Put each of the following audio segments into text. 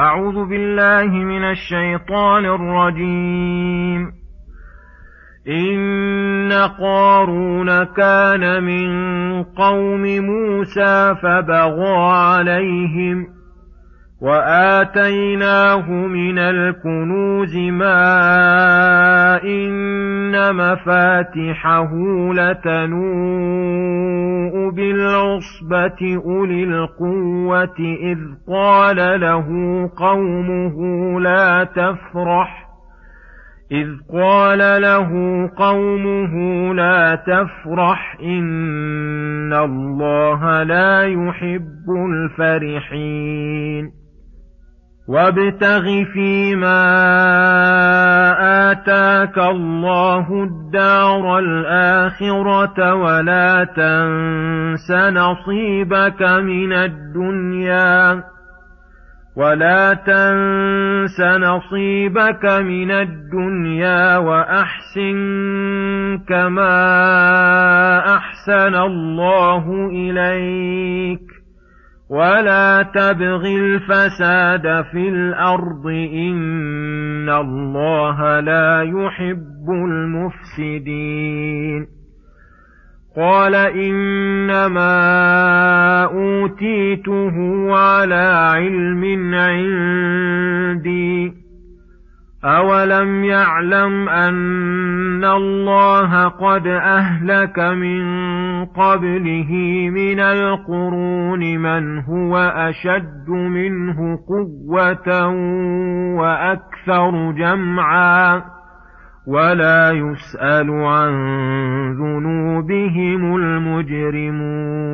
أعوذ بالله من الشيطان الرجيم. إن قارون كان من قوم موسى فبغى عليهم وآتيناه من الكنوز ما إن مفاتحه لتنوء بالعصبة أولي القوة إذ قال له قومه لا تفرح إذ قال له قومه لا تفرح إن الله لا يحب الفرحين وابتغ فيما آتاك الله الدار الآخرة ولا تنس نصيبك من الدنيا ولا تنس نصيبك من الدنيا وأحسن كما أحسن الله إليك ولا تبغ الفساد في الأرض ان الله لا يحب المفسدين قال انما اوتيته على علم عندي أولم يعلم أن الله قد أهلك من قبله من القرون من هو أشد منه قوة وأكثر جمعا ولا يسأل عن ذنوبهم المجرمون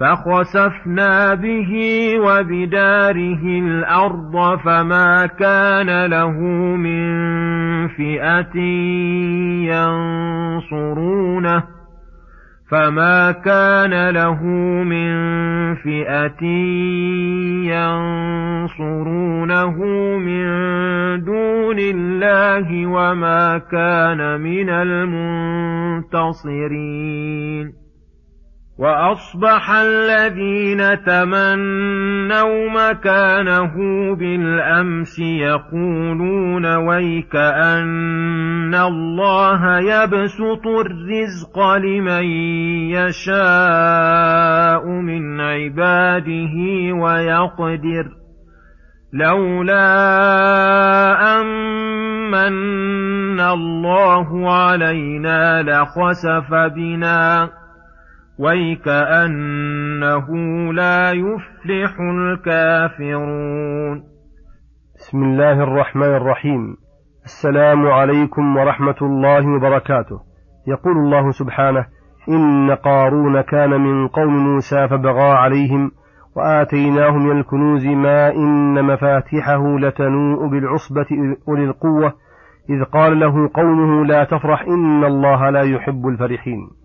فخسفنا به وبداره الأرض فما كان له من فئة ينصرونه فما كان له من فئة ينصرونه من دون الله وما كان من المنتصرين وأصبح الذين تمنوا مكانه بالأمس يقولون ويك أن الله يبسط الرزق لمن يشاء من عباده ويقدر لولا امن الله علينا لخسف بنا ويكأنه لا يفلح الكافرون بسم الله الرحمن الرحيم. السلام عليكم ورحمة الله وبركاته. يقول الله سبحانه إن قارون كان من قوم موسى فبغى عليهم وآتيناه من الكنوز ما إن مفاتحه لتنوء بالعصبة أولي القوة. إذ قال له قومه لا تفرح إن الله لا يحب الفرحين.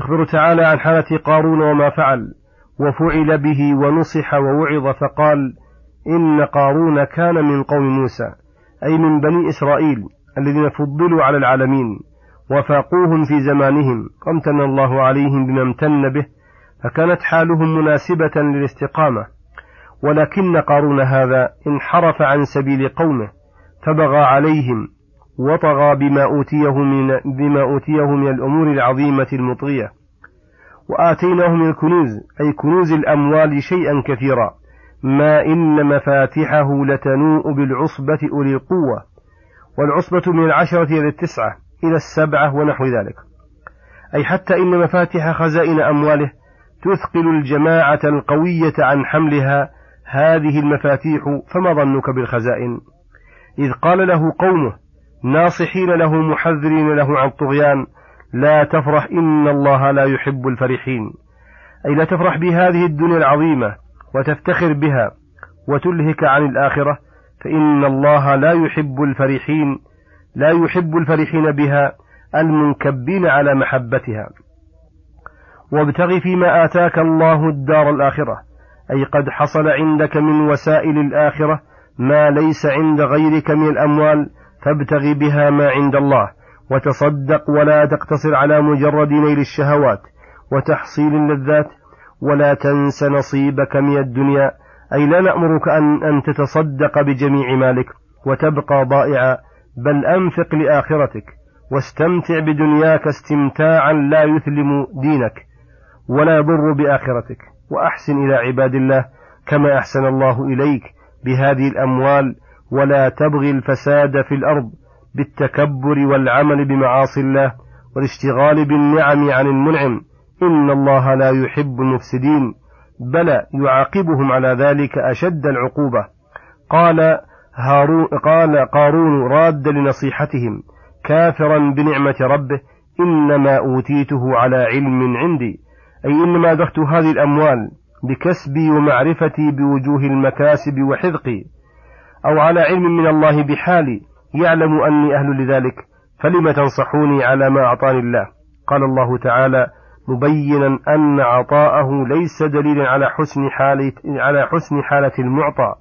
يخبر تعالى عن حالة قارون وما فعل وفعل به ونصح ووعظ فقال إن قارون كان من قوم موسى أي من بني إسرائيل الذين فضلوا على العالمين وفاقوهم في زمانهم وامتن الله عليهم بما امتن به فكانت حالهم مناسبة للاستقامة. ولكن قارون هذا انحرف عن سبيل قومه فبغى عليهم وطغى بما أوتيه من بما أوتيه من الأمور العظيمة المطغية. وآتيناه من الكنوز أي كنوز الأموال شيئا كثيرا. ما إن مفاتحه لتنوء بالعصبة أولي القوة والعصبة من العشرة إلى التسعة إلى السبعة ونحو ذلك. أي حتى إن مفاتح خزائن أمواله تثقل الجماعة القوية عن حملها هذه المفاتيح فما ظنك بالخزائن؟ إذ قال له قومه ناصحين له محذرين له عن الطغيان لا تفرح إن الله لا يحب الفرحين. أي لا تفرح بهذه الدنيا العظيمة وتفتخر بها وتلهك عن الآخرة فإن الله لا يحب الفرحين لا يحب الفرحين بها المنكبين على محبتها. وابتغ فيما آتاك الله الدار الآخرة. أي قد حصل عندك من وسائل الآخرة ما ليس عند غيرك من الأموال فابتغ بها ما عند الله وتصدق ولا تقتصر على مجرد نيل الشهوات وتحصيل اللذات ولا تنس نصيبك من الدنيا. أي لا نأمرك أن, أن تتصدق بجميع مالك وتبقى ضائعا بل أنفق لآخرتك واستمتع بدنياك استمتاعا لا يثلم دينك ولا يضر بآخرتك وأحسن إلى عباد الله كما أحسن الله إليك بهذه الأموال ولا تبغي الفساد في الأرض بالتكبر والعمل بمعاصي الله والاشتغال بالنعم عن المنعم. إن الله لا يحب المفسدين. بلى يعاقبهم على ذلك أشد العقوبة. قال هارون قال قارون راد لنصيحتهم كافرا بنعمة ربه إنما أوتيته على علم عندي. أي إنما أدركت هذه الأموال بكسبي ومعرفتي بوجوه المكاسب وحذقي. أو على علم من الله بحالي يعلم أني أهل لذلك فلم تنصحوني على ما أعطاني الله؟ قال الله تعالى مبينا أن عطاءه ليس دليلا على حسن حالة على حسن حالة المعطى.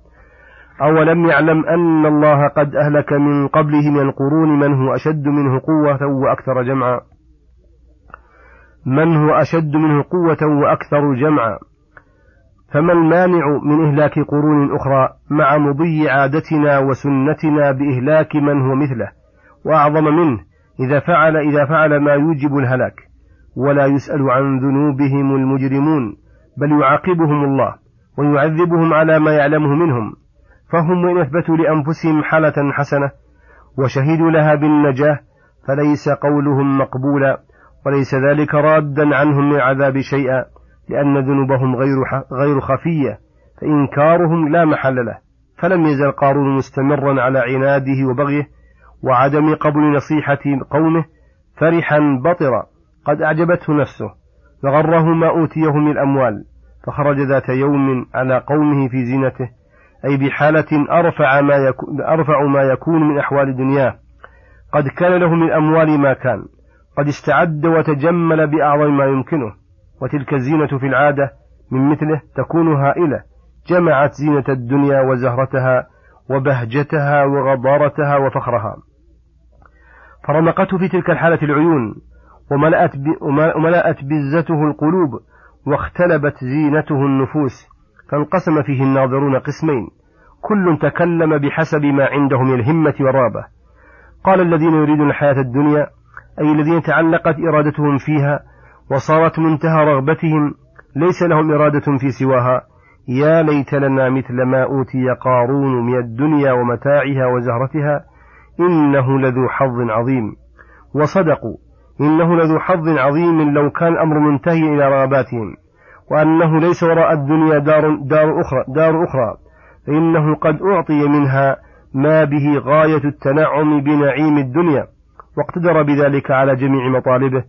أولم يعلم أن الله قد أهلك من قبله من القرون من هو أشد منه قوة وأكثر جمعا. من هو أشد منه قوة وأكثر جمعا. فما المانع من إهلاك قرون أخرى مع مضي عادتنا وسنتنا بإهلاك من هو مثله؟ وأعظم منه إذا فعل إذا فعل ما يوجب الهلاك ولا يسأل عن ذنوبهم المجرمون بل يعاقبهم الله ويعذبهم على ما يعلمه منهم فهم وإن أثبتوا لأنفسهم حالة حسنة وشهدوا لها بالنجاة فليس قولهم مقبولا وليس ذلك رادا عنهم من العذاب شيئا. لأن ذنوبهم غير غير خفية فإنكارهم لا محل له. فلم يزل قارون مستمرا على عناده وبغيه وعدم قبول نصيحة قومه فرحا بطرا. قد أعجبته نفسه فغره ما أوتيه من الأموال فخرج ذات يوم على قومه في زينته أي بحالة أرفع ما يكون, أرفع ما يكون من أحوال دنياه. قد كان له من الأموال ما كان قد استعد وتجمل بأعظم ما يمكنه. وتلك الزينة في العادة من مثله تكون هائلة. جمعت زينة الدنيا وزهرتها وبهجتها وغضارتها وفخرها. فرمقته في تلك الحالة العيون وملأت, وملأت بزته القلوب واختلبت زينته النفوس فانقسم فيه الناظرون قسمين. كل تكلم بحسب ما عنده من الهمة والرابة. قال الذين يريدون الحياة الدنيا أي الذين تعلقت إرادتهم فيها وصارت منتهى رغبتهم ليس لهم إرادة في سواها. يا ليت لنا مثل ما أوتي قارون من الدنيا ومتاعها وزهرتها إنه لذو حظ عظيم. وصدقوا إنه لذو حظ عظيم لو كان الأمر منتهي إلى رغباتهم. وأنه ليس وراء الدنيا دار, دار أخرى دار أخرى. فإنه قد أعطي منها ما به غاية التنعم بنعيم الدنيا. واقتدر بذلك على جميع مطالبه.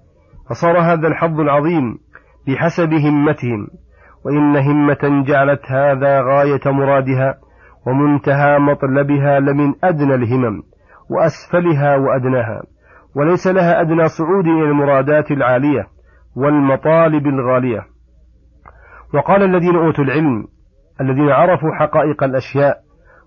فصار هذا الحظ العظيم بحسب همتهم وإن همة جعلت هذا غاية مرادها ومنتهى مطلبها لمن أدنى الهمم وأسفلها وأدناها وليس لها أدنى صعود إلى المرادات العالية والمطالب الغالية. وقال الذين أوتوا العلم الذين عرفوا حقائق الأشياء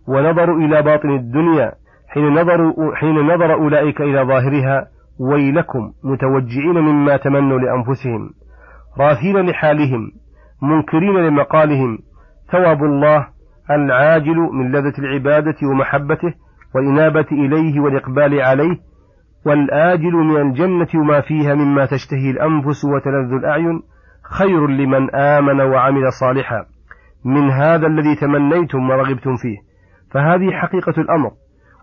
ونظروا إلى باطن الدنيا حين نظروا حين نظر أولئك إلى ظاهرها ويلكم متوجعين مما تمنوا لأنفسهم راثين لحالهم منكرين لمقالهم ثواب الله العاجل من لذة العبادة ومحبته والإنابة إليه والإقبال عليه والآجل من الجنة وما فيها مما تشتهي الأنفس وتلذ الأعين خير لمن آمن وعمل صالحا. من هذا الذي تمنيتم ورغبتم فيه. فهذه حقيقة الأمر.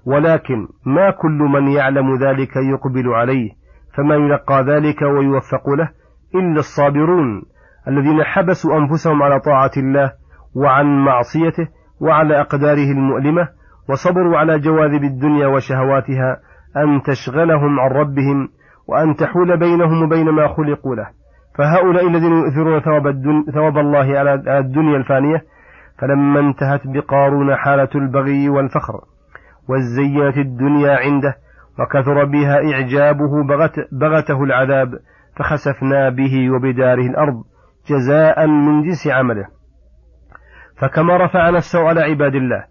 ولكن ما كل من يعلم ذلك يقبل عليه فما يلقى ذلك ويوفق له إلا الصابرون الذين حبسوا أنفسهم على طاعة الله وعن معصيته وعلى أقداره المؤلمة وصبروا على جواذب الدنيا وشهواتها أن تشغلهم عن ربهم وأن تحول بينهم وبين ما خلقوا له. فهؤلاء الذين يؤثرون ثواب, الدن ثواب الله على الدنيا الفانية فلما انتهت بقارون حالة البغي والفخر. وزينت الدنيا عنده وكثر بها إعجابه بغت بغته العذاب فخسفنا به وبداره الأرض جزاء من جنس عمله. فكما رفع نفسه على عباد الله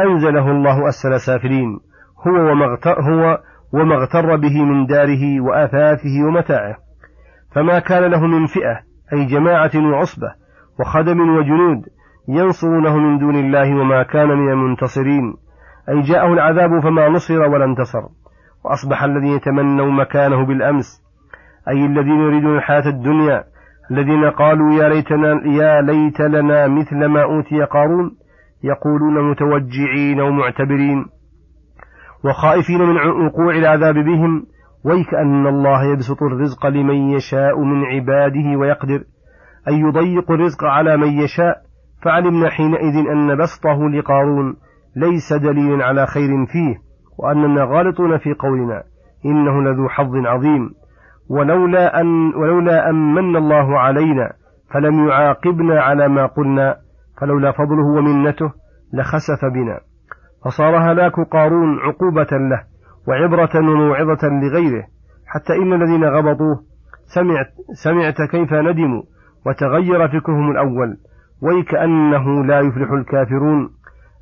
أنزله الله أسفل سافلين هو هو وما اغتر به من داره وآثاثه ومتاعه. فما كان له من فئة أي جماعة وعصبة وخدم وجنود ينصرونه من دون الله وما كان من المنتصرين. أي جاءه العذاب فما نصر ولا انتصر. وأصبح الذين يتمنوا مكانه بالأمس أي الذين يريدون الحياة الدنيا الذين قالوا يا ليتنا يا ليت لنا مثل ما أوتي قارون يقولون متوجعين ومعتبرين وخائفين من وقوع العذاب بهم ويكأن الله يبسط الرزق لمن يشاء من عباده ويقدر أن يضيق الرزق على من يشاء فعلمنا حينئذ أن بسطه لقارون. ليس دليلا على خير فيه وأننا غالطون في قولنا إنه لذو حظ عظيم. ولولا أن ولولا أن من الله علينا فلم يعاقبنا على ما قلنا فلولا فضله ومنته لخسف بنا. فصار هلاك قارون عقوبة له وعبرة وموعظة لغيره. حتى إن الذين غبطوه سمعت, سمعت كيف ندموا وتغير فكرهم الأول. ويكأنه لا يفلح الكافرون.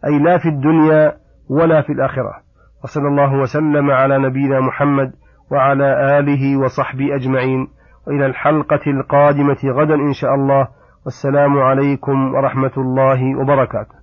أي لا في الدنيا ولا في الآخرة. وصلى الله وسلم على نبينا محمد وعلى آله وصحبه أجمعين. وإلى الحلقة القادمة غدا إن شاء الله. والسلام عليكم ورحمة الله وبركاته.